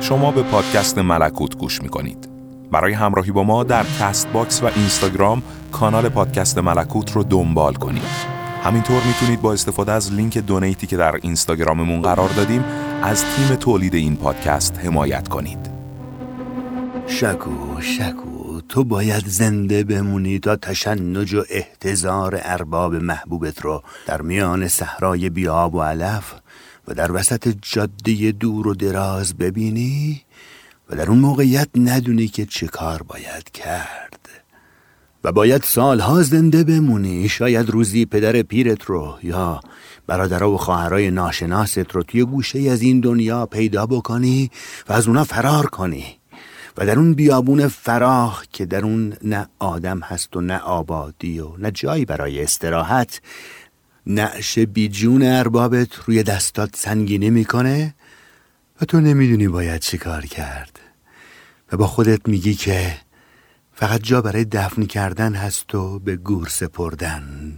شما به پادکست ملکوت گوش می‌کنید. برای همراهی با ما در Castbox و اینستاگرام کانال پادکست ملکوت رو دنبال کنید. همینطور می‌تونید با استفاده از لینک donate ی که در اینستاگراممون قرار دادیم از تیم تولید این پادکست حمایت کنید. شکو شکو تو باید زنده بمونی تا تشنج و احتضار ارباب محبوبت رو. در میان صحرای بی‌آب و علف و در وسط جاده دور و دراز ببینی و در اون موقعیت ندونی که چه کار باید کرد. و باید سالها زنده بمونی. شاید روزی پدر پیرت رو یا برادرها و خواهرای ناشناست رو توی گوشه از این دنیا پیدا بکنی و از اونا فرار کنی. و در اون بیابون فراخ که در اون نه آدم هست و نه آبادی و نه جایی برای استراحت نعش بیجون اربابت روی دستات سنگینی می‌کنه و تو نمی‌دونی باید چی کار کرد. و با خودت میگی که فقط جا برای دفن کردن هست و به گور سپردن.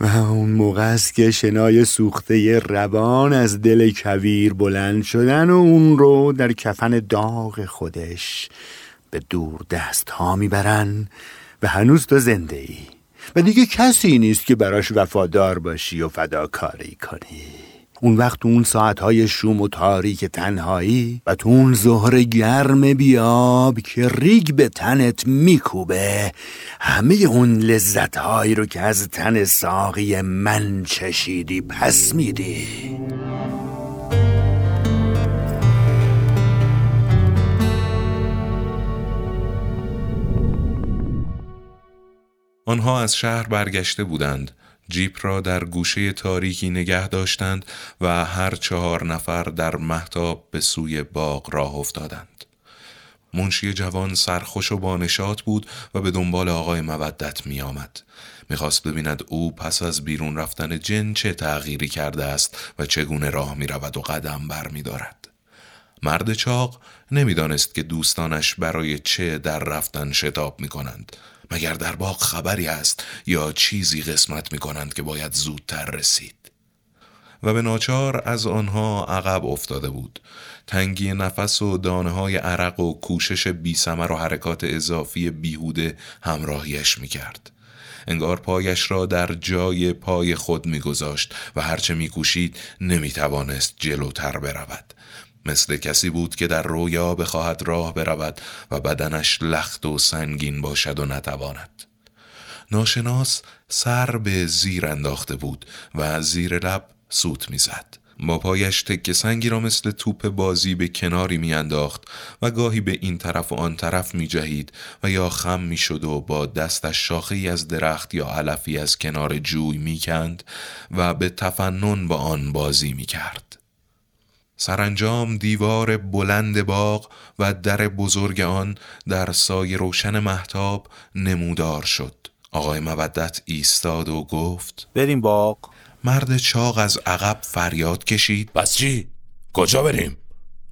و اون موقع است که شنای سوخته روان از دل کویر بلند شدن و اون رو در کفن داغ خودش به دور دست ها می‌برن و هنوز تو زنده ای و دیگه کسی نیست که براش وفادار باشی و فداکاری کنی. اون وقت اون ساعتهای شوم و تاریک تنهایی و تو اون ظهر گرم بیاب که ریگ به تنت میکوبه همه اون لذتهایی رو که از تن ساقی من چشیدی پس میدی. آنها از شهر برگشته بودند جیپ را در گوشه تاریکی نگه داشتند و هر چهار نفر در محتاب به سوی باغ راه افتادند. منشی جوان سرخوش و بانشات بود و به دنبال آقای مودت می آمد. می‌خواست ببیند او پس از بیرون رفتن جن چه تغییری کرده است و چگونه راه می رود و قدم بر می دارد. مرد چاق نمی‌دانست که دوستانش برای چه در رفتن شتاب می کنند مگر در باغ خبری است یا چیزی قسمت می کنند که باید زودتر رسید؟ و به ناچار از آنها عقب افتاده بود. تنگی نفس و دانه های عرق و کوشش بی و حرکات اضافی بیهوده همراهیش می کرد. انگار پایش را در جای پای خود میگذاشت و هرچه میکوشید نمی‌توانست جلوتر برود. مثل کسی بود که در رویا بخواهد راه برود و بدنش لخت و سنگین باشد و نتواند ناشناس سر به زیر انداخته بود و زیر لب سوت می‌زد. با پایش تک سنگی را مثل توپ بازی به کناری میانداخت و گاهی به این طرف و آن طرف می جهید و یا خم می شد و با دستش شاخه از درخت یا علفی از کنار جوی می کند و به تفنن با آن بازی می کرد. سرانجام دیوار بلند باغ و در بزرگ آن در سایه روشن محتاب نمودار شد آقای مودت ایستاد و گفت بریم باغ مرد چاق از عقب فریاد کشید پس چی؟ کجا بریم؟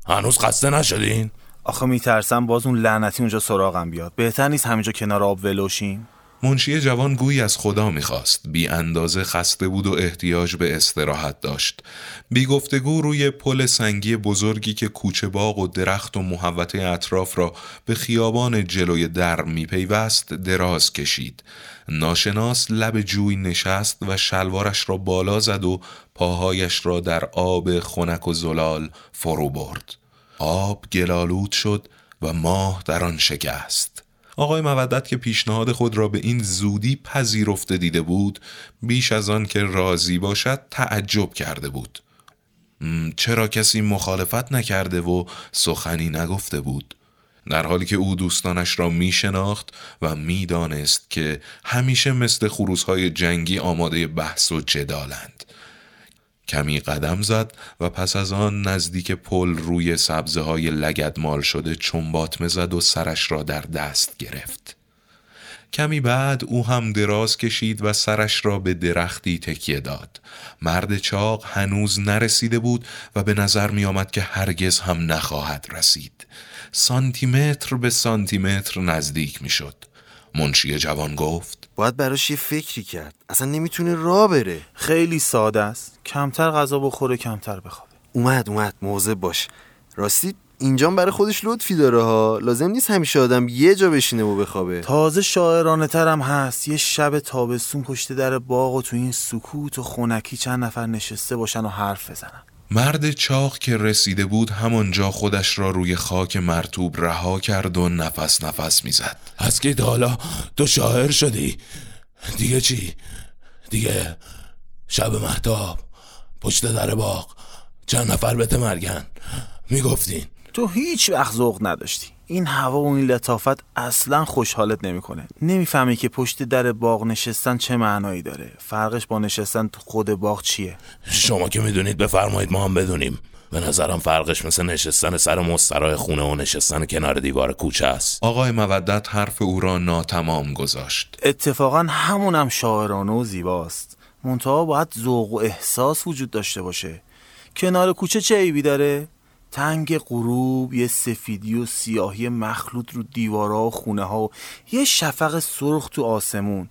هنوز خسته نشدین؟ آخه میترسم باز اون لعنتی اونجا سراغم بیاد بهتر نیست همینجا کنار آب ولوشیم منشی جوان گویی از خدا می‌خواست. بی اندازه خسته بود و احتیاج به استراحت داشت. بی گفتگو روی پل سنگی بزرگی که کوچه باغ و درخت و محوطه اطراف را به خیابان جلوی در میپیوست دراز کشید. ناشناس لب جوی نشست و شلوارش را بالا زد و پاهایش را در آب خنک و زلال فرو برد. آب گلالود شد و ماه در آن شکست. آقای مودت که پیشنهاد خود را به این زودی پذیرفته دیده بود بیش از آن که راضی باشد تعجب کرده بود. چرا کسی مخالفت نکرده و سخنی نگفته بود؟ در حالی که او دوستانش را می شناخت و می دانست که همیشه مثل خروزهای جنگی آماده بحث و جدالند. کمی قدم زد و پس از آن نزدیک پل روی سبزه های لگد مال شده چنبات زد و سرش را در دست گرفت. کمی بعد او هم دراز کشید و سرش را به درختی تکیه داد. مرد چاق هنوز نرسیده بود و به نظر می آمد که هرگز هم نخواهد رسید. سانتیمتر به سانتیمتر نزدیک می شد. منشی جوان گفت. باید براش یه فکری کرد. اصلا نمی‌تونه راه بره. خیلی ساده است. کمتر غذا بخوره کمتر بخوابه. اومد اومد. موضع باش. راستی اینجا برای خودش لطفی داره ها. لازم نیست همیشه آدم یه جا بشینه و بخوابه. تازه شاعرانه ترم هست. یه شب تابستون پشت در باغ و تو این سکوت و خونکی چند نفر نشسته باشن و حرف بزنن. مرد چاق که رسیده بود همانجا خودش را روی خاک مرتوب رها کرد و نفس نفس می‌زد. از که حالا تو شاعر شدی. دیگه چی؟ دیگه شب محتاب پشت در باغ چند نفر بهت مرگن. می‌گفتین. تو هیچ وقت ذوق نداشتی. این هوا و این لطافت اصلا خوشحالت نمی‌کنه. نمی‌فهمی که پشت در باغ نشستن چه معنایی داره. فرقش با نشستن تو خود باغ چیه؟ شما که می‌دونید بفرمایید ما هم بدونیم. به نظرم فرقش مثل نشستن سر مسترای خونه و نشستن کنار دیوار کوچه است. آقای مودت حرف او را ناتمام گذاشت. اتفاقا همونم شاعرانه و زیباست. منتها باید ذوق و احساس وجود داشته باشه. کنار کوچه چه عیبی داره؟ تنگ غروب یه سفیدی و سیاهی مخلوط رو دیوارا و خونه ها و یه شفق سرخ تو آسمون.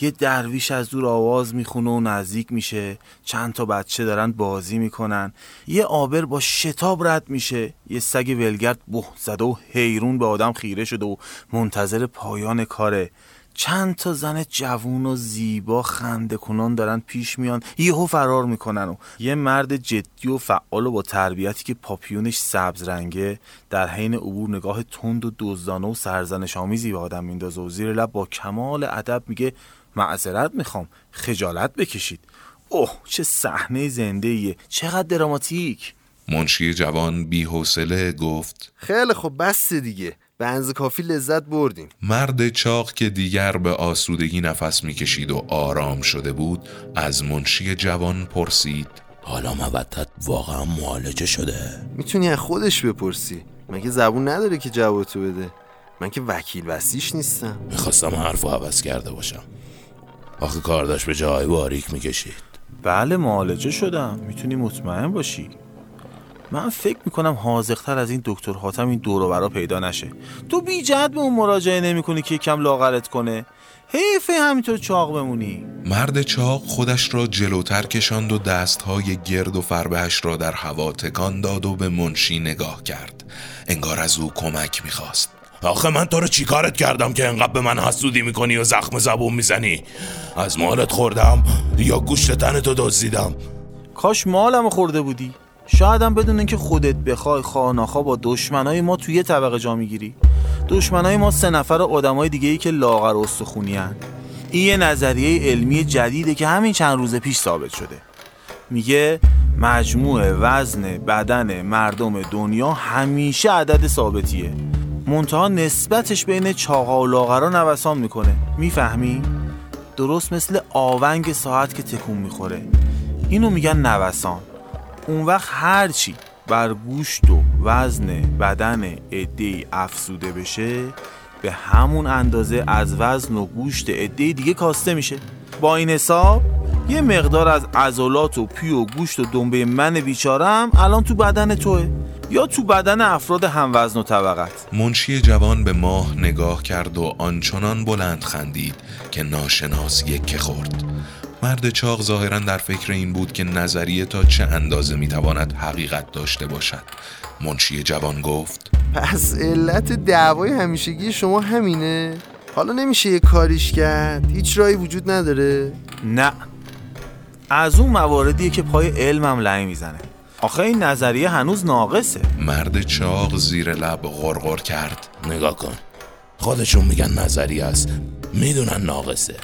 یه درویش از دور آواز می‌خونه و نزدیک میشه. چند تا بچه دارن بازی می‌کنن. یه آبر با شتاب رد میشه. یه سگ ولگرد به زده و حیرون به آدم خیره شده و منتظر پایان کاره. چند تا زن جوون و زیبا خنده کنان دارن پیش میان. یهو فرار می‌کنن و یه مرد جدی و فعال و با تربیتی که پاپیونش سبز رنگه در حین عبور نگاه تند و دزدانه و سرزنش آمیزی به آدم میندازه و زیر لب با کمال ادب میگه معذرت می‌خوام خجالت بکشید. اوه چه صحنه زنده ایه چقدر دراماتیک. منشی جوان بی حوصله گفت خیلی خب بس دیگه. به انز کافی لذت بردیم. مرد چاق که دیگر به آسودگی نفس می‌کشید و آرام شده بود از منشی جوان پرسید حالا مودت واقعا معالجه شده؟ می‌تونی از خودش بپرسی. مگه زبون نداره که جوابتو بده؟ من که وکیل وسیش نیستم. می‌خواستم حرف و حوض کرده باشم. آخه کار داشت به جای باریک می‌کشید. بله معالجه شدم. می‌تونی مطمئن باشی. من فکر می‌کنم حاضقتر از این دکتر حاتم این دور برا پیدا نشه. تو بی جد به اون مراجعه نمی‌کنی که کم لاغرت کنه. حیفه همینطور چاق بمونی. مرد چاق خودش را جلوتر کشاند و دستهای گرد و فربهش را در هوا تکان داد و به منشی نگاه کرد. انگار از او کمک می‌خواست. آخه من تو رو چیکارت کردم که انقدر به من حسودی می‌کنی و زخم زبون می‌زنی؟ از مالت خوردم یا گوشت تنتو دزدیدم؟ کاش مالمو خورده بودی. شایدم بدون اینکه خودت بخوای خاناخا با دشمنای ما توی طبقه جا می‌گیری. دشمنای ما سه نفر آدمای دیگه ای که لاغر استخونی هن. این یه نظریه علمی جدیده که همین چند روز پیش ثابت شده. میگه مجموع وزن بدن مردم دنیا همیشه عدد ثابتیه. منتها نسبتش بین چاقا و لاغرا نوسان می‌کنه. می‌فهمی؟ درست مثل آونگ ساعت که تکون می‌خوره. اینو میگن نوسان. اون وقت هرچی بر گوشت و وزن بدن عده افزوده بشه به همون اندازه از وزن و گوشت عده دیگه کاسته میشه. با این حساب یه مقدار از عضلات و پی و گوشت و دنبه من بیچارم الان تو بدن توه. یا تو بدن افراد هموزن و طبقت. منشی جوان به ماه نگاه کرد و آنچنان بلند خندید که ناشناس یک خورد. مرد چاق ظاهرا در فکر این بود که نظریه تا چه اندازه می‌تواند حقیقت داشته باشد. منشی جوان گفت پس علت دعوای همیشگی شما همینه؟ حالا نمیشه یه کاریش کرد؟ هیچ رایی وجود نداره؟ نه. از اون مواردیه که پای علمم لعی می‌زنه. آخه این نظریه هنوز ناقصه. مرد چاق زیر لب غرغر کرد. نگاه کن. خودشون میگن نظریه است. می‌دونن ناقصه.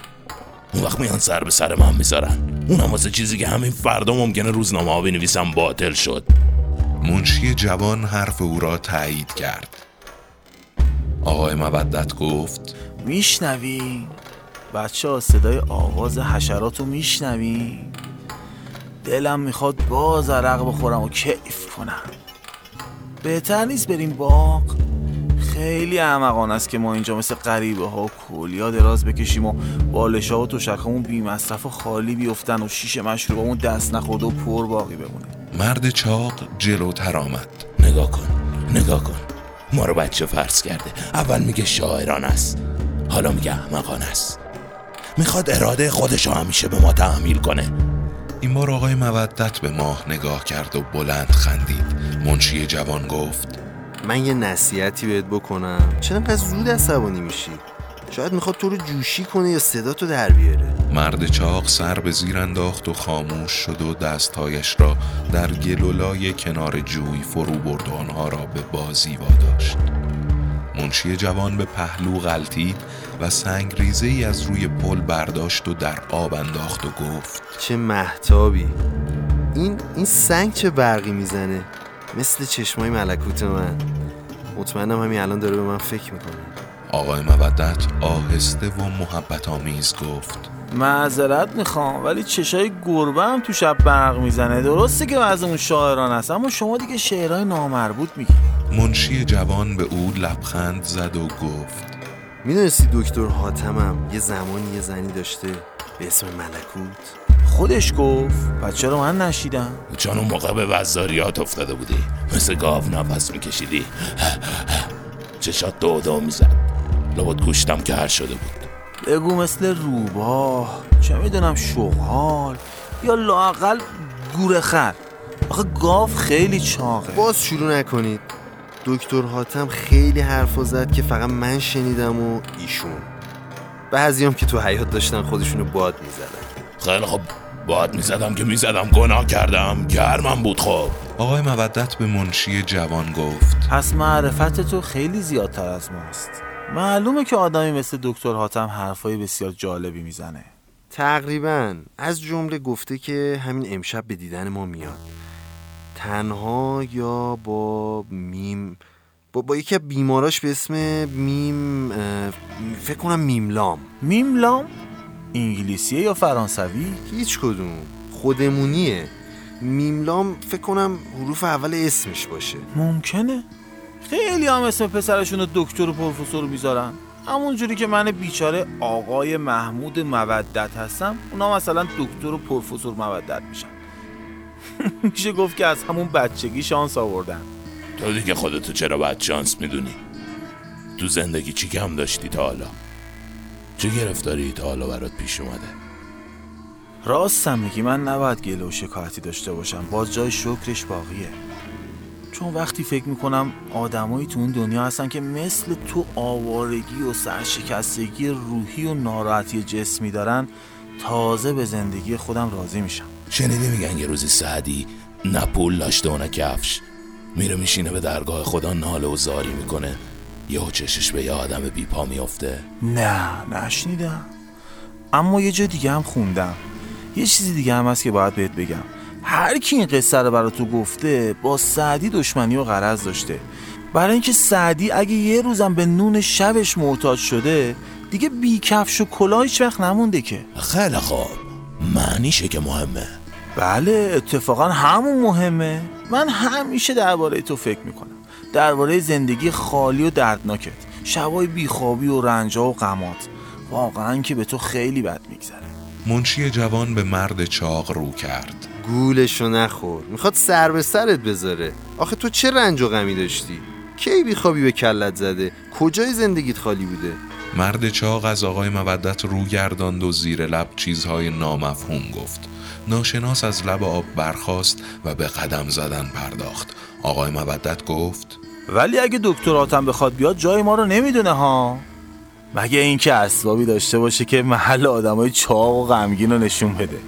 اون وقت میان سر به سر من می‌ذارن. اونم واسه چیزی که همین فردا ممکنه روزنامه ها بنویسم باطل شد. منشی جوان حرف او را تایید کرد. آقای مودت گفت میشنوی؟ بچه ها صدای آواز حشرات رو میشنوی؟ دلم می‌خواد باز عرق بخورم و کیف کنم. بهتر نیست بریم باغ؟ خیلی احمقانه است که ما اینجا مثل غریبه ها و کلیا دراز بکشیم و بالش ها و تشکمون بی مصرف و خالی بیفتن و شیش مشروبمون دست نخورده و پر باقی بمونه. مرد چاق جلوتر آمد. نگاه کن نگاه کن. ما رو بچه فرض کرده. اول میگه شاعران است. حالا میگه احمقان است. می‌خواد اراده خودش رو همیشه به ما تحمیل کنه. این بار آقای مودت به ماه نگاه کرد و بلند خندید. منشی جوان گفت من یه نصیحتی بهت بکنم. چرا انقدر زود عصبانی میشی؟ شاید می‌خواد تو رو جوشی کنه یا صدا تو در بیاره. مرد چاق سر به زیر انداخت و خاموش شد و دستهایش را در گلولای کنار جوی فرو برد و آنها را به بازی واداشت. منشی جوان به پهلو غلطید و سنگ ریزه ای از روی پل برداشت و در آب انداخت و گفت چه محتابی. این این سنگ چه برقی می‌زنه؟ مثل چشمای ملکوت من. مطمئنم همین الان داره به من فکر می‌کنه. آقای مودت آهسته و محبت آمیز گفت. معذرت می‌خوام ولی چشای گربه هم تو شب برق می‌زنه. درسته که از اون شاعران هست اما شما دیگه شعرهای نامربوط میگی. منشی جوان به او لبخند زد و گفت. می‌دونستی دکتر حاتمم یه زمانی یه زنی داشته به اسم ملکوت؟ خودش گفت پس چرا من نشیدم؟ چون اون موقع به وزاریات افتاده بودی. مثل گاو نفس میکشیدی. چشات دو دو می‌زد. لابد گوشتم که هر شده بود. بگو مثل روباه چه می‌دونم شغال یا لاقل گورخر آخه گاو خیلی چاقه. باز شروع نکنید. دکتر حاتم خیلی حرفا زد که فقط من شنیدم و ایشون. بعضیام که تو حیات داشتن خودشونو باد می‌زدن. خیلی خب باد می‌زدم که می‌زدم. گناه کردم. گرمم بود خب آقای مودت به منشی جوان گفت. پس معرفت تو خیلی زیادتر از ماست. معلومه که آدمی مثل دکتر حاتم حرفای بسیار جالبی می‌زنه. تقریبا. از جمله گفته که همین امشب به دیدن ما میاد. تنها یا با میم با, با یکی از بیماراش به اسم میم فکر کنم میملام میملام انگلیسیه یا فرانسوی؟ هیچ کدوم. خودمونیه. میملام فکر کنم حروف اول اسمش باشه. ممکنه. خیلی هم اسم پسرشون رو دکتر و پروفسور می‌ذارن. همون جوری که من بیچاره آقای محمود مودت هستم اونا مثلا دکتر و پروفسور مودت میشن. میشه گفت که از همون بچگی شانس آوردن. تو دیگه خودتو چرا بد شانس می‌دونی؟ تو زندگی چی کم داشتی تا حالا؟ چه گرفتاری تا حالا برات پیش اومده؟ راستم میگی من نباید گله و شکایتی داشته باشم. باز جای شکرش باقیه. چون وقتی فکر می‌کنم آدمایی تو اون دنیا هستن که مثل تو آوارگی و سرشکستگی روحی و ناراحتی جسمی دارن تازه به زندگی خودم راضی میشم. شنیدی میگن یه روزی سعدی نه پول داشته و نه کفش میره میشینه به درگاه خدا ناله و زاری می‌کنه. یهو چشش به یه آدم بی پا میافته. نه نشنیدم اما یه جا دیگه هم خوندم. یه چیزی دیگه هم هست که باید بهت بگم. هر کی این قصه رو برا تو گفته با سعدی دشمنی و غرض داشته. برای اینکه سعدی اگه یه روزم به نون شبش محتاج شده دیگه بی کفش و کلاه هیچ وقت نمونده که. خیلی خوب. معنیشه که مهمه. بله اتفاقا همون مهمه. من همیشه درباره تو فکر می‌کنم. درباره زندگی خالی و دردناکت. شبای بیخوابی و رنجا و غمات. واقعا که به تو خیلی بد میگذره. منشی جوان به مرد چاق رو کرد. گولشو نخور. می‌خواد سر به سرت بذاره. آخه تو چه رنج و غمی داشتی؟ کی بیخوابی به کلت زده؟ کجای زندگیت خالی بوده؟ مرد چاق از آقای مودت رو گرداند و زیر لب چیزهای نامفهوم گفت. ناشناس از لب آب برخاست و به قدم زدن پرداخت. آقای مودت گفت ولی اگه دکتراتم بخواد بیاد جای ما رو نمی‌دونه ها. مگه اینکه اسبابی داشته باشه که محل آدمای چاق و غمگین رو نشون بده؟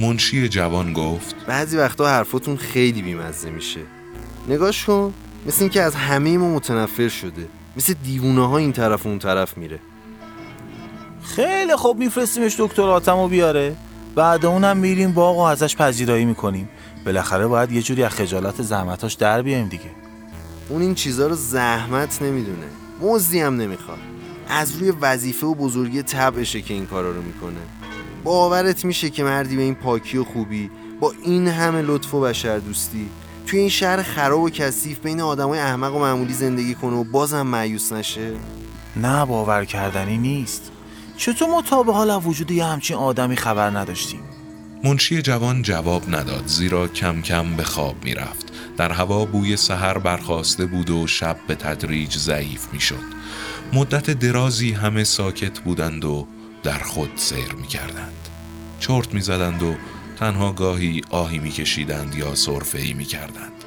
منشی جوان گفت. بعضی وقتا حرفاتون خیلی بیمزه میشه. نگاش کن مثل اینکه از همه ما متنفر شده. مثل دیوونه ها این طرف و اون طرف میره. خیلی خوب میفرستیمش دکتراتم رو بیاره. بعد اونم میریم باغ و ازش پذیرایی می‌کنیم. بالاخره باید یه جوری از خجالت زحمتاش در بیایم دیگه. اون این چیزا رو زحمت نمی‌دونه. مزدی هم نمی‌خواد. از روی وظیفه و بزرگی طبعشه که این کارا رو می‌کنه. باورت میشه که مردی به این پاکی و خوبی با این همه لطف و بشر دوستی توی این شهر خراب و کثیف بین آدمای احمق و معمولی زندگی کنه و بازم مایوس نشه؟ نه باور کردنی نیست. چطور ما تا به حال از وجود یه همچین آدمی خبر نداشتیم؟ منشی جوان جواب نداد زیرا کم کم به خواب می رفت. در هوا بوی سحر برخواسته بود و شب به تدریج ضعیف می شد. مدت درازی همه ساکت بودند و در خود سیر می کردند. چرت می زدند و تنها گاهی آهی میکشیدند یا صرفه می کردند.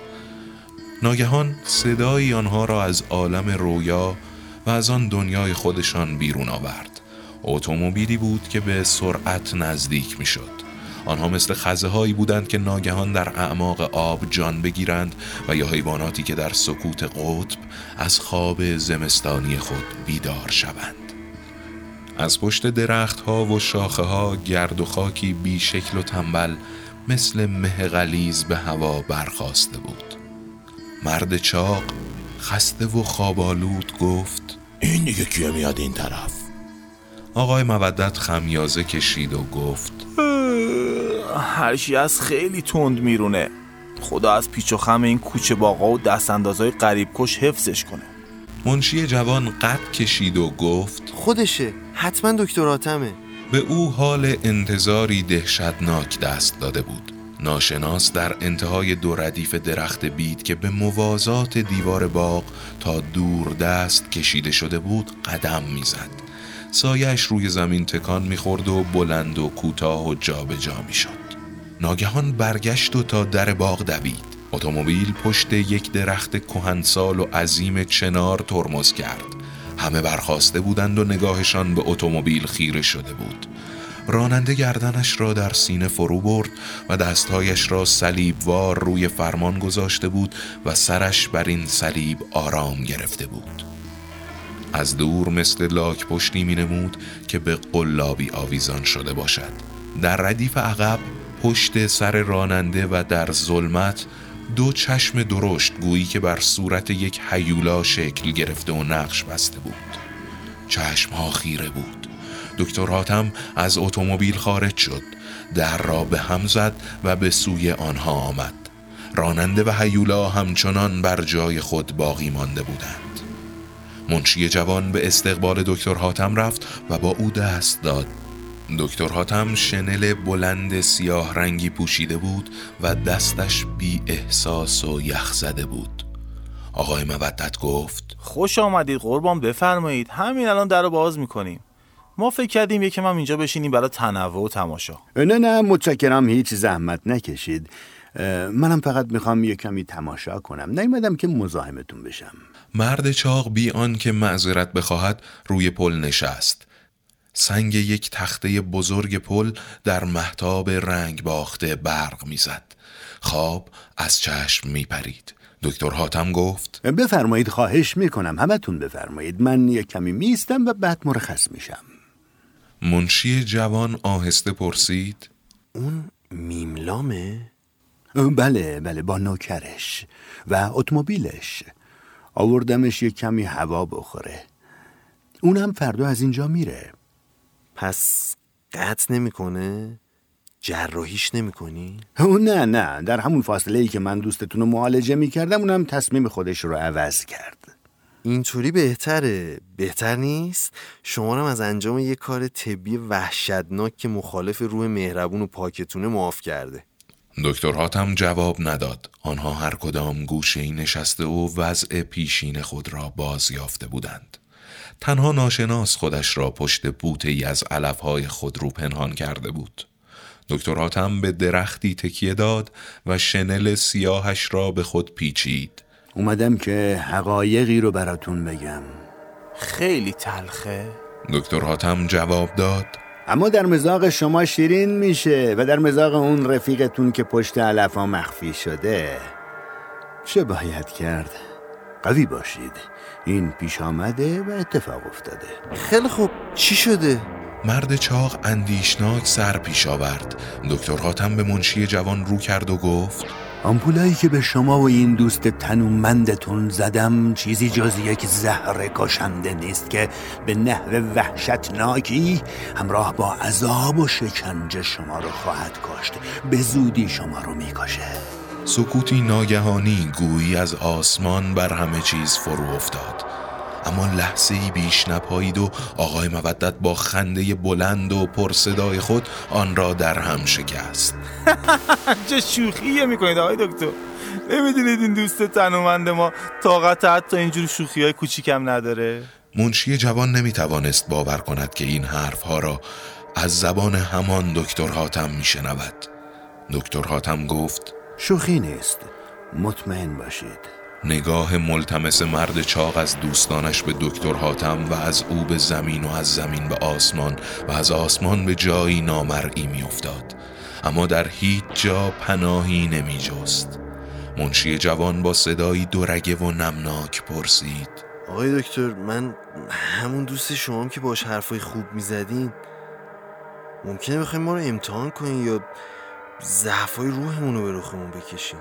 ناگهان صدایی آنها را از عالم رویا و از آن دنیای خودشان بیرون آورد اتومبیلی بود که به سرعت نزدیک می شد آنها مثل خزه هایی بودند که ناگهان در اعماق آب جان بگیرند و یا حیواناتی که در سکوت قطب از خواب زمستانی خود بیدار شوند. از پشت درخت ها و شاخه ها گرد و خاکی بی شکل و تنبل مثل مه غلیز به هوا برخواسته بود. مرد چاق خسته و خوابالود گفت این دیگه کیه میاد این طرف؟ آقای مودت خمیازه کشید و گفت هرچی از خیلی تند میرونه خدا از پیچ و خم این کوچه باقا و دست اندازهای قریب کش حفظش کنه منشی جوان قد کشید و گفت خودشه حتما دکتر آتمه به او حال انتظاری دهشتناک دست داده بود ناشناس در انتهای دو ردیف درخت بید که به موازات دیوار باغ تا دور دست کشیده شده بود قدم می‌زد. سایش روی زمین تکان می‌خورد و بلند و کوتاه و جابجا می‌شد. ناگهان برگشت و تا در باغ دوید. اتومبیل پشت یک درخت کهنسال و عظیم چنار ترمز کرد. همه برخواسته بودند و نگاهشان به اتومبیل خیره شده بود. راننده گردنش را در سینه فرو برد و دستهایش را صلیبوار روی فرمان گذاشته بود و سرش بر این صلیب آرام گرفته بود از دور مثل لاک پشتی می نمود که به قلابی آویزان شده باشد در ردیف عقب پشت سر راننده و در ظلمت دو چشم درشت گویی که بر صورت یک حیولا شکل گرفته و نقش بسته بود. چشم ها خیره بود. دکتر حاتم از اتومبیل خارج شد. در را به هم زد و به سوی آنها آمد. راننده و هیولا همچنان بر جای خود باقی مانده بودند. منشی جوان به استقبال دکتر حاتم رفت و با او دست داد. دکتر حاتم شنل بلند سیاه رنگی پوشیده بود و دستش بی احساس و یخ زده بود. آقای مودت گفت خوش آمدید قربان بفرمایید. همین الان در رو باز می‌کنیم. ما فکر کردیم یکم هم اینجا بشینیم برای تنوع و تماشا. نه نه متشکرم. هیچ زحمت نکشید. منم فقط می‌خوام یه کمی تماشا کنم. نیومدم که مزاحمتون بشم. مرد چاق بی آن که معذرت بخواهد روی پل نشست. سنگ یک تخته بزرگ پل در محتاب رنگ باخته برق می‌زد. خواب از چشم میپرید. دکتر حاتم گفت بفرمایید خواهش می‌کنم. همتون بفرمایید. من یک کمی میستم و بعد مرخص میشم. منشی جوان آهسته پرسید اون میملامه؟ بله بله با نوکرش و اتومبیلش. آوردمش یک کمی هوا بخوره. اونم فردا از اینجا میره. پس قطع نمی‌کنه؟ جراحیش نمی‌کنی؟ نه نه. در همون فاصله ای که من دوستتون رو معالجه می‌کردم اونم تصمیم خودش رو عوض کرد. اینطوری بهتره. بهتر نیست؟ شما هم از انجام یه کار طبی وحشتناک که مخالف روح مهربون و پاکتونه معاف کرده. دکتر حاتم جواب نداد. آنها هر کدام گوشه ای نشسته و وضع پیشین خود را باز یافته بودند. تنها ناشناس خودش را پشت بوته ای از علفهای خود رو پنهان کرده بود. دکتر حاتم به درختی تکیه داد و شنل سیاهش را به خود پیچید. اومدم که حقایقی رو براتون بگم. خیلی تلخه. دکتر حاتم جواب داد. اما در مزاق شما شیرین میشه و در مزاق اون رفیقتون که پشت علفا مخفی شده. چه باید کرد؟ قوی باشید. این پیش آمده و اتفاق افتاده. خیلی خوب. چی شده؟ مرد چاق اندیشناک سر پیش آورد. دکتر حاتم به منشی جوان رو کرد و گفت آمپولایی که به شما و این دوست تنومندتون زدم چیزی جز یک زهر کشنده نیست که به نحو وحشتناکی همراه با عذاب و شکنجه شما رو خواهد کشت به زودی شما رو می‌کشه. سکوتی ناگهانی گویی از آسمان بر همه چیز فرو افتاد. اما لحظه ای بیش نپایید و آقای مودت با خنده بلند و پرصدای خود آن را در هم شکست. چه شوخیه می‌کنید آقای دکتر. نمی‌دونید این دوست تنومند ما طاقت حتی اینجور شوخی های کوچیکم نداره. منشی جوان نمی‌توانست باور کند که این حرفها را از زبان همان دکتر حاتم میشنود. دکتر حاتم گفت شوخی نیست. مطمئن باشید. نگاه ملتمس مرد چاق از دوستانش به دکتر حاتم و از او به زمین و از زمین به آسمان و از آسمان به جایی نامرئی میافتاد. اما در هیچ جا پناهی نمی جست منشی جوان با صدایی دورگه و نمناک پرسید. آقای دکتر من همون دوست شما که باش حرفای خوب می‌زدین. ممکنه بخوایم ما رو امتحان کنین یا ضعفای روحمون رو به رخمون بکشین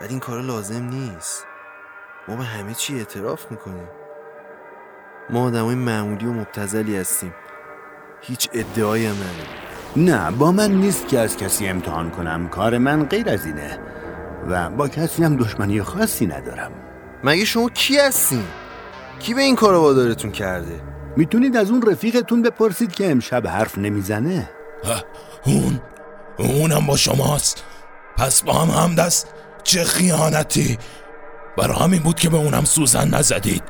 بعد این کارا لازم نیست. ما به همه چی اعتراف می‌کنیم. ما آدمای معمولی و مبتزلی هستیم. هیچ ادعایی هم نداریم. نه با من نیست که از کسی امتحان کنم. کار من غیر از اینه. و با کسی هم دشمنی خاصی ندارم. مگه شما کی هستین؟ کی به این کار وادارتون کرده؟ می‌تونید از اون رفیقتون بپرسید که امشب حرف نمی‌زنه؟ اون اونم با شماست. پس با هم همدست چه خیانتی. برای همین بود که به اونم سوزن نزدید.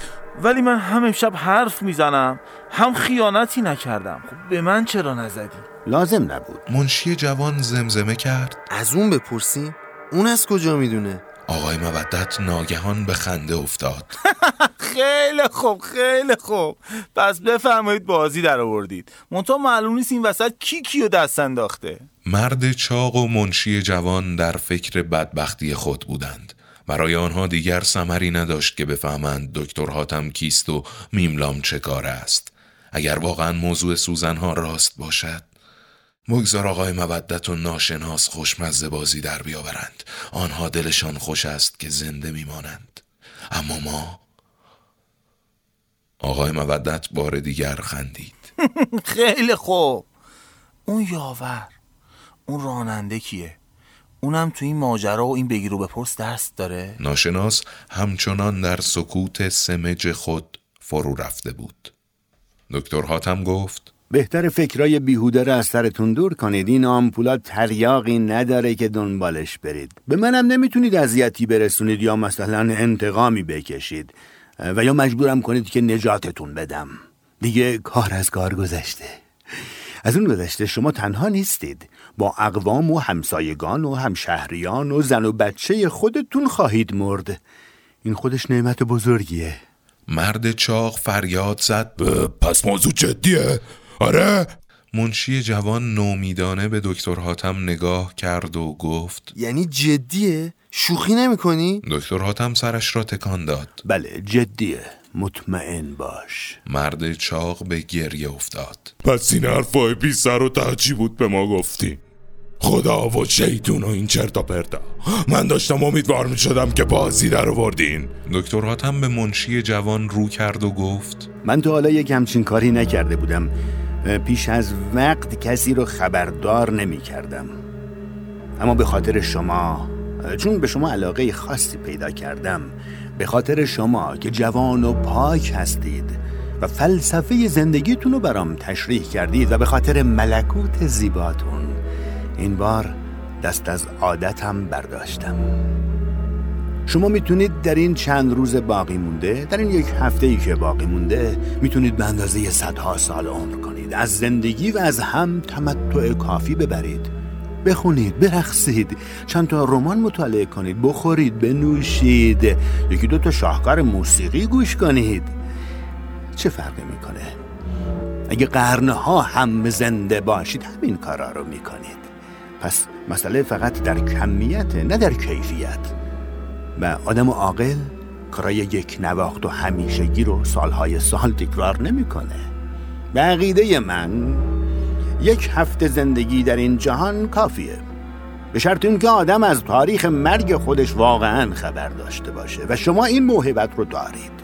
ولی من هم امشب حرف می‌زنم هم خیانتی نکردم. خب به من چرا نزدی؟ لازم نبود. منشی جوان زمزمه کرد. از اون بپرسیم؟ اون از کجا می‌دونه؟ آقای مودت ناگهان به خنده افتاد. خیلی خوب خیلی خوب. پس بفرمایید بازی در آوردید. منتها معلوم نیست این وسط کی کیو دست انداخته. مرد چاق و منشی جوان در فکر بدبختی خود بودند. برای آنها دیگر سمری نداشت که بفهمند دکتر حاتم کیست و میملام چه کار است. اگر واقعا موضوع سوزنها راست باشد بگذار آقای مودت و ناشناس خوشمزه بازی در بیاورند. آنها دلشان خوش است که زنده میمانند. اما ما آقای مودت بار دیگر خندید. خیلی خوب. اون یاور اون راننده کیه؟ اونم تو این ماجرا و این بگیر و بپرس دست داره؟ ناشناس همچنان در سکوت سمج خود فرو رفته بود. دکتر حاتم گفت بهتر فکرای بیهوده را از سرتون دور کنید. این آمپولا تریاقی نداره که دنبالش برید. به منم نمی‌تونید اذیتی برسونید یا مثلا انتقامی بکشید. و یا مجبورم کنید که نجاتتون بدم. دیگه کار از کار گذشته. از اون گذشته شما تنها نیستید. با اقوام و همسایگان و همشهریان و زن و بچه خودتون خواهید مرد. این خودش نعمت بزرگیه. مرد چاق فریاد زد. پس موضوع جدیه. آره. منشی جوان نومیدانه به دکتر حاتم نگاه کرد و گفت یعنی جدیه؟ شوخی نمی کنی؟ دکتر حاتم سرش را تکان داد. بله جدیه. مطمئن باش. مرد چاق به گریه افتاد. پس این حرفای بی سر و تهچی بود به ما گفتی. خدا و شیطون و این چرتا پرتا. من داشتم امیدوار می شدم که بازی در آوردین. دکتر حاتم به منشی جوان رو کرد و گفت من تا حالا یک همچین کاری نکرده بودم. پیش از وقت کسی رو خبردار نمی کردم اما به خاطر شما چون به شما علاقه خاصی پیدا کردم به خاطر شما که جوان و پاک هستید و فلسفه زندگیتون رو برام تشریح کردید و به خاطر ملکوت زیباتون این بار دست از عادتم برداشتم. شما می‌تونید در این چند روز باقی مونده در این یک هفته ای که باقی مونده می‌تونید به اندازه صدها سال عمر کنید. از زندگی و از هم تمتع کافی ببرید. بخونید برقصید چند تا رمان مطالعه کنید بخورید بنوشید. یکی دو تا شاهکار موسیقی گوش کنید. چه فرقی می‌کنه؟ اگه قرنها هم زنده باشید همین کارا رو می‌کنید. پس مسئله فقط در کمیت نه در کیفیت. و آدم عاقل کارای یک نواخت و همیشگی رو سالهای سال تکرار نمی‌کنه. به عقیده من یک هفته زندگی در این جهان کافیه. به شرط اینکه آدم از تاریخ مرگ خودش واقعا خبر داشته باشه و شما این موهبت رو دارید.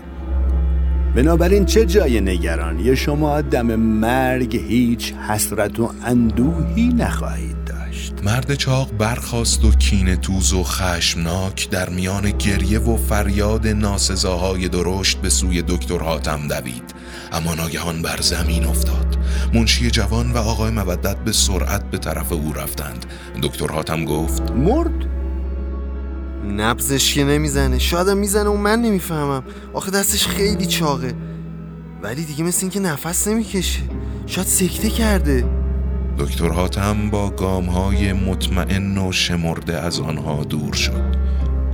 بنابراین چه جای نگرانی؟ شما دم مرگ هیچ حسرت و اندوهی نخواهید داشت. مرد چاق برخاست و کینه توز و خشمناک در میان گریه و فریاد ناسزاهای درشت به سوی دکتر حاتم دوید. اما ناگهان بر زمین افتاد. منشی جوان و آقای مودت به سرعت به طرف او رفتند. دکتر حاتم گفت مرد؟ نبزش که نمی‌زنه. شاید می‌زنه و من نمی‌فهمم. آخه دستش خیلی چاقه. ولی دیگه مثل اینکه نفس نمی‌کشه. شاید سکته کرده. دکتر حاتم با گام های مطمئن و شمرده از آنها دور شد.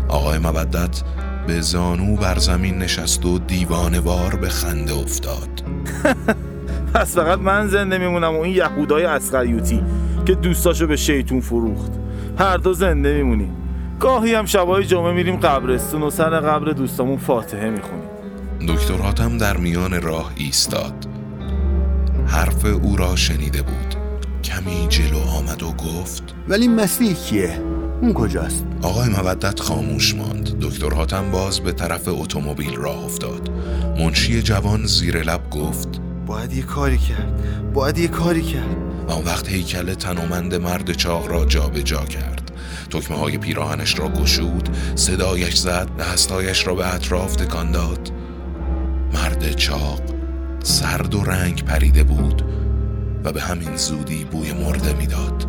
آقای مودت به زانو بر زمین نشست و دیوانوار به خنده افتاد. پس فقط من زنده میمونم و این یهودای اسخریوتی که دوستاشو به شیطون فروخت. هر دو زنده میمونیم گاهی هم شبای جمعه میریم قبرستون و سر قبر دوستامون فاتحه می‌خونیم. دکتر حاتم در میان راه ایستاد. حرف او را شنیده بود. کمی جلو آمد و گفت ولی مسیح کیه؟ اون کجاست؟ آقای مودت خاموش ماند. دکتر حاتم باز به طرف اتومبیل راه افتاد. منشی جوان زیر لب گفت باید یه کاری کرد. باید یه کاری کرد. آن وقت هیکل تنومند مرد چاق را جابجا جا کرد. تکمه های پیراهنش را گشود صدایش زد دستایش را به اطراف تکان داد. مرد چاق سرد و رنگ پریده بود. و به همین زودی بوی مرده می‌داد.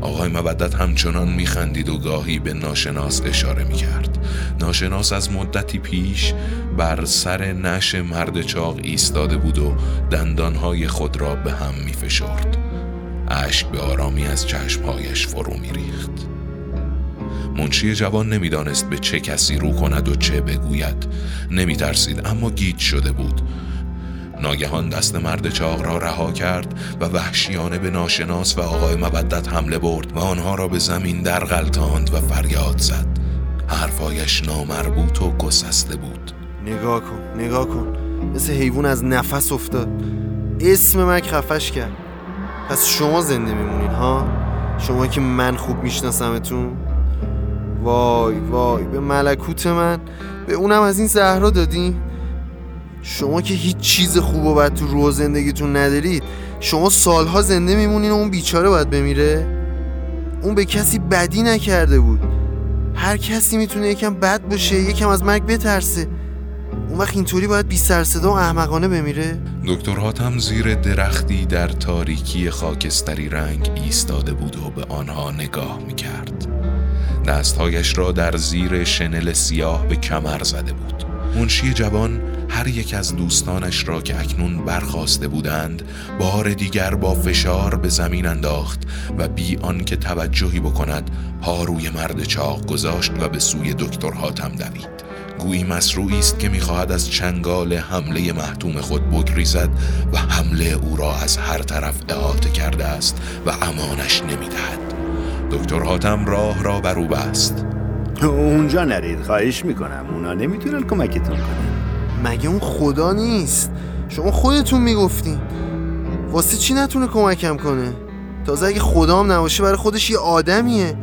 آقای مودت همچنان میخندید و گاهی به ناشناس اشاره می‌کرد. ناشناس از مدتی پیش بر سر نش مرد چاق ایستاده بود و دندانهای خود را به هم میفشرد. اشک به آرامی از چشمهایش فرو میریخت. منشی جوان نمی‌دانست به چه کسی رو کند و چه بگوید. نمیترسید اما گیج شده بود. ناگهان دست مرد چاق را رها کرد و وحشیانه به ناشناس و آقای مودت حمله برد و آنها را به زمین در غلطاند و فریاد زد. حرفایش نامربوط و گسسته بود. نگاه کن نگاه کن. مثل حیوان از نفس افتاد. اسم من خفش کرد. پس شما زنده میمونین ها؟ شما که من خوب میشناسمتون؟ وای وای به ملکوت من. به اونم از این زهرا دادین؟ شما که هیچ چیز خوب و بد تو روح زندگیتون ندارید شما سالها زنده میمونین و اون بیچاره باید بمیره؟ اون به کسی بدی نکرده بود. هر کسی می‌تونه یکم بد باشه یکم از مرگ بترسه. اون وقت اینطوری باید بی سرصدا و احمقانه بمیره؟ دکتر حاتم زیر درختی در تاریکی خاکستری رنگ ایستاده بود و به آنها نگاه می‌کرد. دستهایش را در زیر شنل سیاه به کمر زده بود. منشی جوان هر یک از دوستانش را که اکنون برخواسته بودند بار دیگر با فشار به زمین انداخت و بی آنکه توجهی بکند پا روی مرد چاق گذاشت و به سوی دکتر حاتم دوید. گویی مسروعی است که می‌خواهد از چنگال حمله محتوم خود بگریزد و حمله او را از هر طرف احاطه کرده است و امانش نمی‌دهد. دکتر حاتم راه را بر او بست. اونجا نرید خواهش می‌کنم. اونا نمی‌تونن کمکتون کنن. مگه اون خدا نیست؟ شما خودتون می‌گفتین واسه چی نتونه کمکم کنه؟ تازه اگه خدا هم نباشه برای خودش یه آدمیه.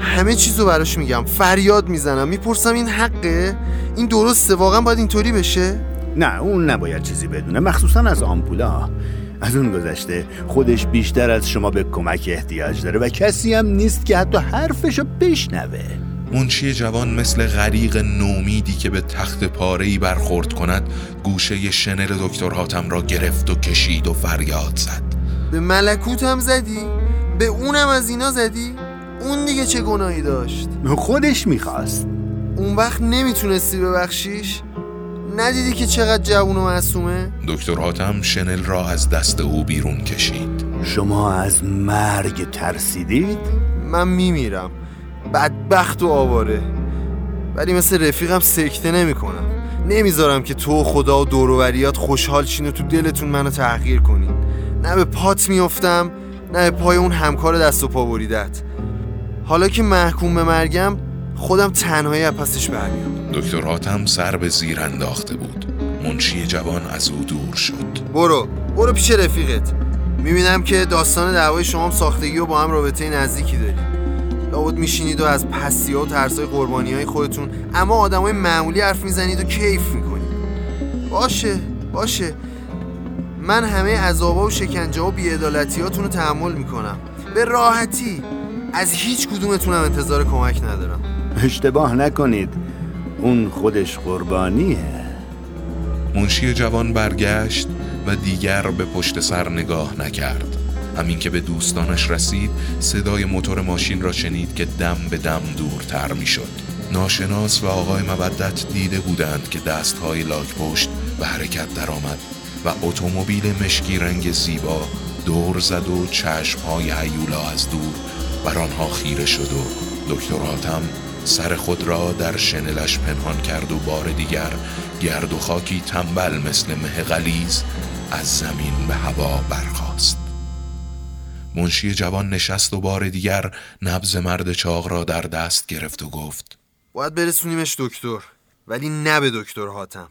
همه چیزو براش میگم. فریاد می‌زنم. می‌پرسم این حقه؟ این درسته؟ واقعا باید اینطوری بشه؟ نه اون نباید چیزی بدونه. مخصوصا از آمپولا. از اون گذشته. خودش بیشتر از شما به کمک احتیاج داره و کسی هم نیست که حتی حرفشو بشنوه. منشی جوان مثل غریق نومیدی که به تخت پارهی برخورد کند گوشه شنل دکتر حاتم را گرفت و کشید و فریاد زد به ملکوت هم زدی؟ به اونم از اینا زدی؟ اون دیگه چه گناهی داشت؟ خودش می‌خواست اون وقت نمی‌تونستی ببخشیش؟ ندیدی که چقدر جوون و معصومه؟ دکتر حاتم شنل را از دست او بیرون کشید شما از مرگ ترسیدید؟ من میمیرم بدبخت و آواره. ولی مثل رفیقم سکته نمی‌کنم. نمی‌ذارم که تو خدا و دوروریات خوشحال چین و تو دلتون منو تحقیر کنین نه به پات میافتم نه به پای اون همکار دست و پا بریدت. حالا که محکوم به مرگم خودم تنهایی از پسش برمیام. دکتر حاتم سر به زیر انداخته بود. منشی جوان از او دور شد. برو برو پیش رفیقت. می‌بینم که داستان دعوای شما ساختگی و با هم رابطه نزدیکی داریم لابد میشینید و از پسی ها و ترسای قربانی های خودتون اما آدمای معمولی حرف می‌زنید و کیف می‌کنید. باشه باشه. من همه عذابا و شکنجه و بیعدالتیاتون رو تحمل می‌کنم. به راحتی. از هیچ کدومتونم انتظار کمک ندارم. اشتباه نکنید. اون خودش قربانیه. منشی جوان برگشت و دیگر به پشت سر نگاه نکرد. همین که به دوستانش رسید صدای موتور ماشین را شنید که دم به دم دورتر می شد ناشناس و آقای مودت دیده بودند که دستهای لاک پشت به حرکت درآمد و اتومبیل مشکی رنگ زیبا دور زد و چشمهای هیولا از دور بر آنها خیره شد و دکتر حاتم سر خود را در شنلش پنهان کرد و بار دیگر گرد و خاکی تنبل مثل مه غلیز از زمین به هوا برخاست. منشی جوان نشست و بار دیگر نبز مرد چاق را در دست گرفت و گفت باید برسونیمش دکتر ولی نه به دکتر حاتم.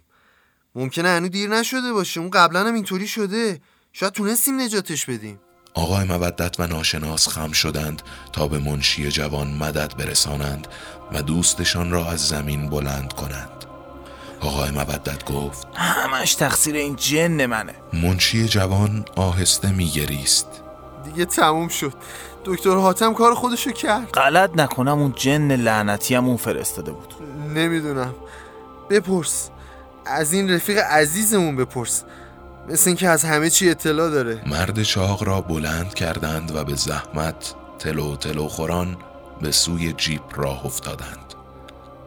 ممکنه هنو دیر نشده باشه اون قبلا هم اینطوری شده. شاید تونستیم نجاتش بدیم. آقای مودت و ناشناس خم شدند تا به منشی جوان مدد برسانند و دوستشان را از زمین بلند کنند. آقای مودت گفت همش تقصیر این جن منه. منشی جوان آهسته میگریست. دیگه تموم شد. دکتر حاتم کار خودشو کرد. غلط نکنم اون جن لعنتی هم اون فرستاده بود. نمی‌دونم. بپرس. از این رفیق عزیزمون بپرس. مثل اینکه از همه چی اطلاع داره. مرد چاق را بلند کردند و به زحمت تلو تلو خوران به سوی جیپ راه افتادند.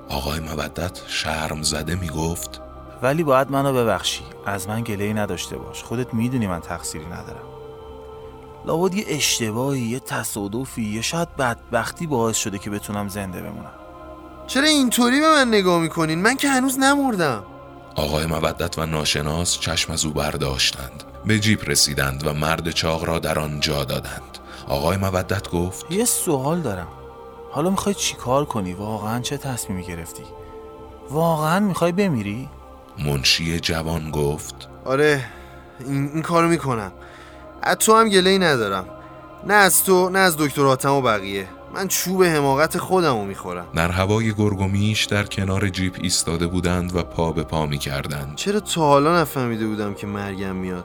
آقای مودت شرم زده می گفت ولی باید منو ببخشی. از من گله نداشته باش. خودت می‌دونی من تقصیری ندارم. لابد یه اشتباهی یه تصادفی یه شاید بدبختی باعث شده که بتونم زنده بمونم. چرا اینطوری به من نگاه می‌کنین؟ من که هنوز نمردم. آقای مودت و ناشناس چشم از او برداشتند. به جیپ رسیدند و مرد چاق را در آن جا دادند. آقای مودت گفت یه سوال دارم. حالا می‌خوای چیکار کنی؟ واقعا چه تصمیمی گرفتی؟ واقعا می‌خوای بمیری؟ منشی جوان گفت آره این, این کارو می‌کنم. از تو هم گله ندارم. نه از تو نه از دکتر حاتم و بقیه. من چوب حماقت خودم رو می‌خورم. در هوای گرگومیش در کنار جیپ ایستاده بودند و پا به پا می کردند چرا تا حالا نفهمیده بودم که مرگم میاد؟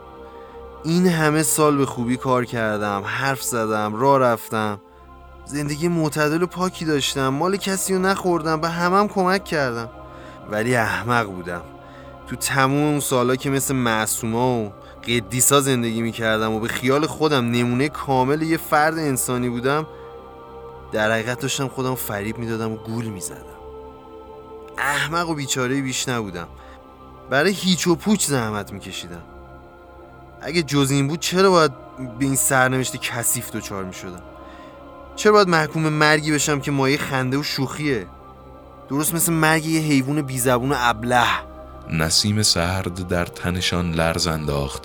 این همه سال به خوبی کار کردم حرف زدم راه رفتم. زندگی معتدل و پاکی داشتم. مال کسی رو نخوردم به همم کمک کردم. ولی احمق بودم. تو تموم اون سالا که مثل معصوما و قدیسا زندگی می‌کردم و به خیال خودم نمونه کامل یه فرد انسانی بودم در حقیقت داشتم خودم فریب می‌دادم و گول می‌زدم. احمق و بیچاره بیش نبودم. برای هیچ و پوچ زحمت میکشیدم. اگه جز این بود چرا باید به این سرنوشت کثیف دچار می‌شدم؟ چرا باید محکوم مرگی بشم که مایه خنده و شوخیه؟ درست مثل مرگ یه حیوان بیزبون و ابله. نسیم سرد در تنشان لرز انداخت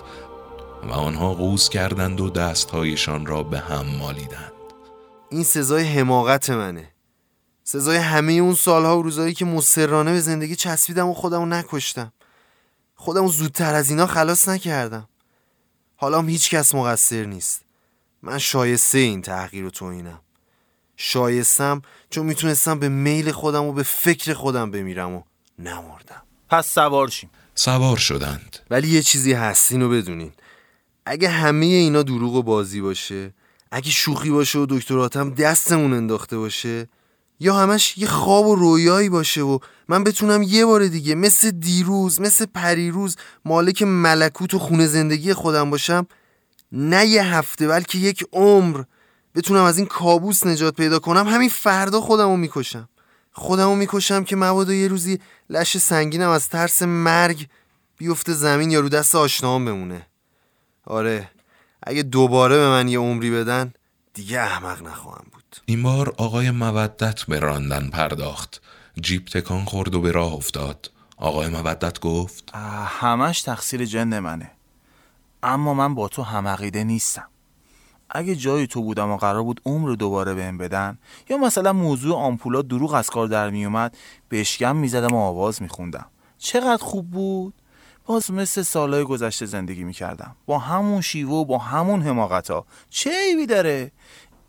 و آنها قوز کردند و دستهایشان را به هم مالیدند. این سزای حماقت منه. سزای همه اون سالها و روزایی که مصرانه به زندگی چسبیدم و خودمو نکشتم. خودمو زودتر از اینا خلاص نکردم. حالا هم هیچ کس مقصر نیست. من شایسته این تحقیر و توهینم. شایستم چون می‌تونستم به میل خودم و به فکر خودم بمیرم و نمردم. پس سوار شیم. سوار شدند. ولی یه چیزی هست اینو بدونین. اگه همه اینا دروغ و بازی باشه اگه شوخی باشه و دکتراتم دستمون انداخته باشه یا همش یه خواب و رویایی باشه و من بتونم یه بار دیگه مثل دیروز مثل پریروز مالک ملکوت و خونه زندگی خودم باشم نه یه هفته بلکه یک عمر بتونم از این کابوس نجات پیدا کنم همین فردا خودمو می‌کشم. خودمو می‌کشم که مبادا یه روزی لش سنگینم از ترس مرگ بیفته زمین یا رو دست آشنام بمونه. آره اگه دوباره به من یه عمری بدن دیگه احمق نخواهم بود. این بار آقای مودت به راندن پرداخت. جیپ تکان خورد و به راه افتاد. آقای مودت گفت همش تقصیر جن منه. اما من با تو هم عقیده نیستم. اگه جای تو بودم و قرار بود عمر رو دوباره بهم بدن یا مثلا موضوع آمپولا دروغ از کار در میومد بشکم می‌زدم و آواز میخوندم. چقدر خوب بود؟ باز مثل سالهای گذشته زندگی می‌کردم. با همون شیوه و با همون حماقت ها چه عیبی داره؟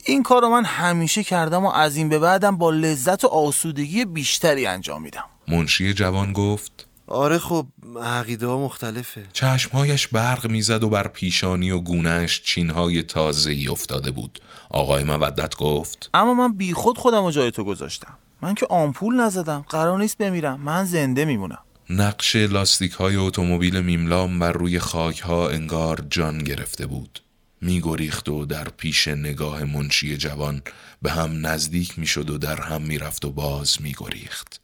این کار رو من همیشه کردم و از این به بعدم با لذت و آسودگی بیشتری انجام میدم. منشی جوان گفت آره خب عقیده ها مختلفه. چشمهایش برق می‌زد و بر پیشانی و گونهش چینهای تازه ای افتاده بود. آقای مودت گفت اما من بیخود خودم و جای تو گذاشتم. من که آمپول نزدم. قرار نیست بمیرم. من زنده میمونم. نقش لاستیک های اتومبیل میملام بر روی خاک ها انگار جان گرفته بود. می گریخت و در پیش نگاه منشی جوان به هم نزدیک می شد و در هم می رفت و باز می گریخت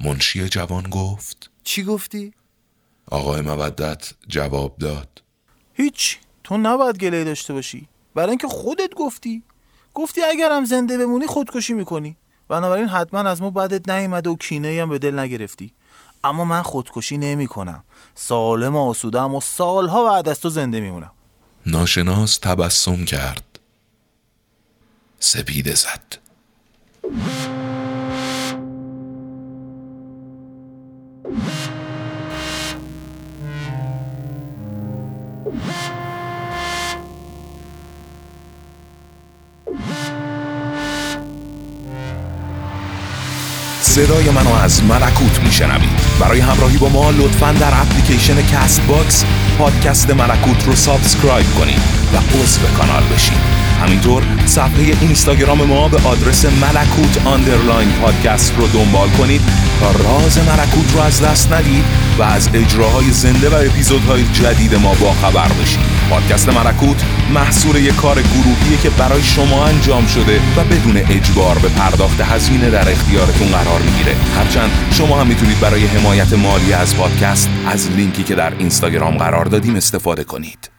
منشی جوان گفت چی گفتی؟ آقای مودت جواب داد. هیچ تو نباید گله داشته باشی. برای اینکه خودت گفتی. گفتی اگرم زنده بمونی خودکشی می‌کنی. بنابراین حتما از ما بدت نیومده و کینه هم به دل نگرفتی. اما من خودکشی نمی کنم سالم آسودم و سالها بعد از تو زنده میمونم. ناشناس تبسم کرد. سپیده زد. صدای منو از ملکوت میشنوید برای همراهی با ما لطفا در اپلیکیشن Castbox پادکست ملکوت رو subscribe کنید و عضو کانال بشید همینطور صفحه اینستاگرام ما به آدرس ملکوت underline پادکست رو دنبال کنید تا راز ملکوت رو از دست ندید و از اجراهای زنده و اپیزودهای جدید ما با خبر بشید پادکست ملکوت محصول یک کار گروهیه که برای شما انجام شده و بدون اجبار به پرداخت هزینه در اختیارتون قرار می‌گیره. هرچند شما هم می‌تونید برای حمایت مالی از پادکست از لینکی که در اینستاگرام قرار دادیم استفاده کنید.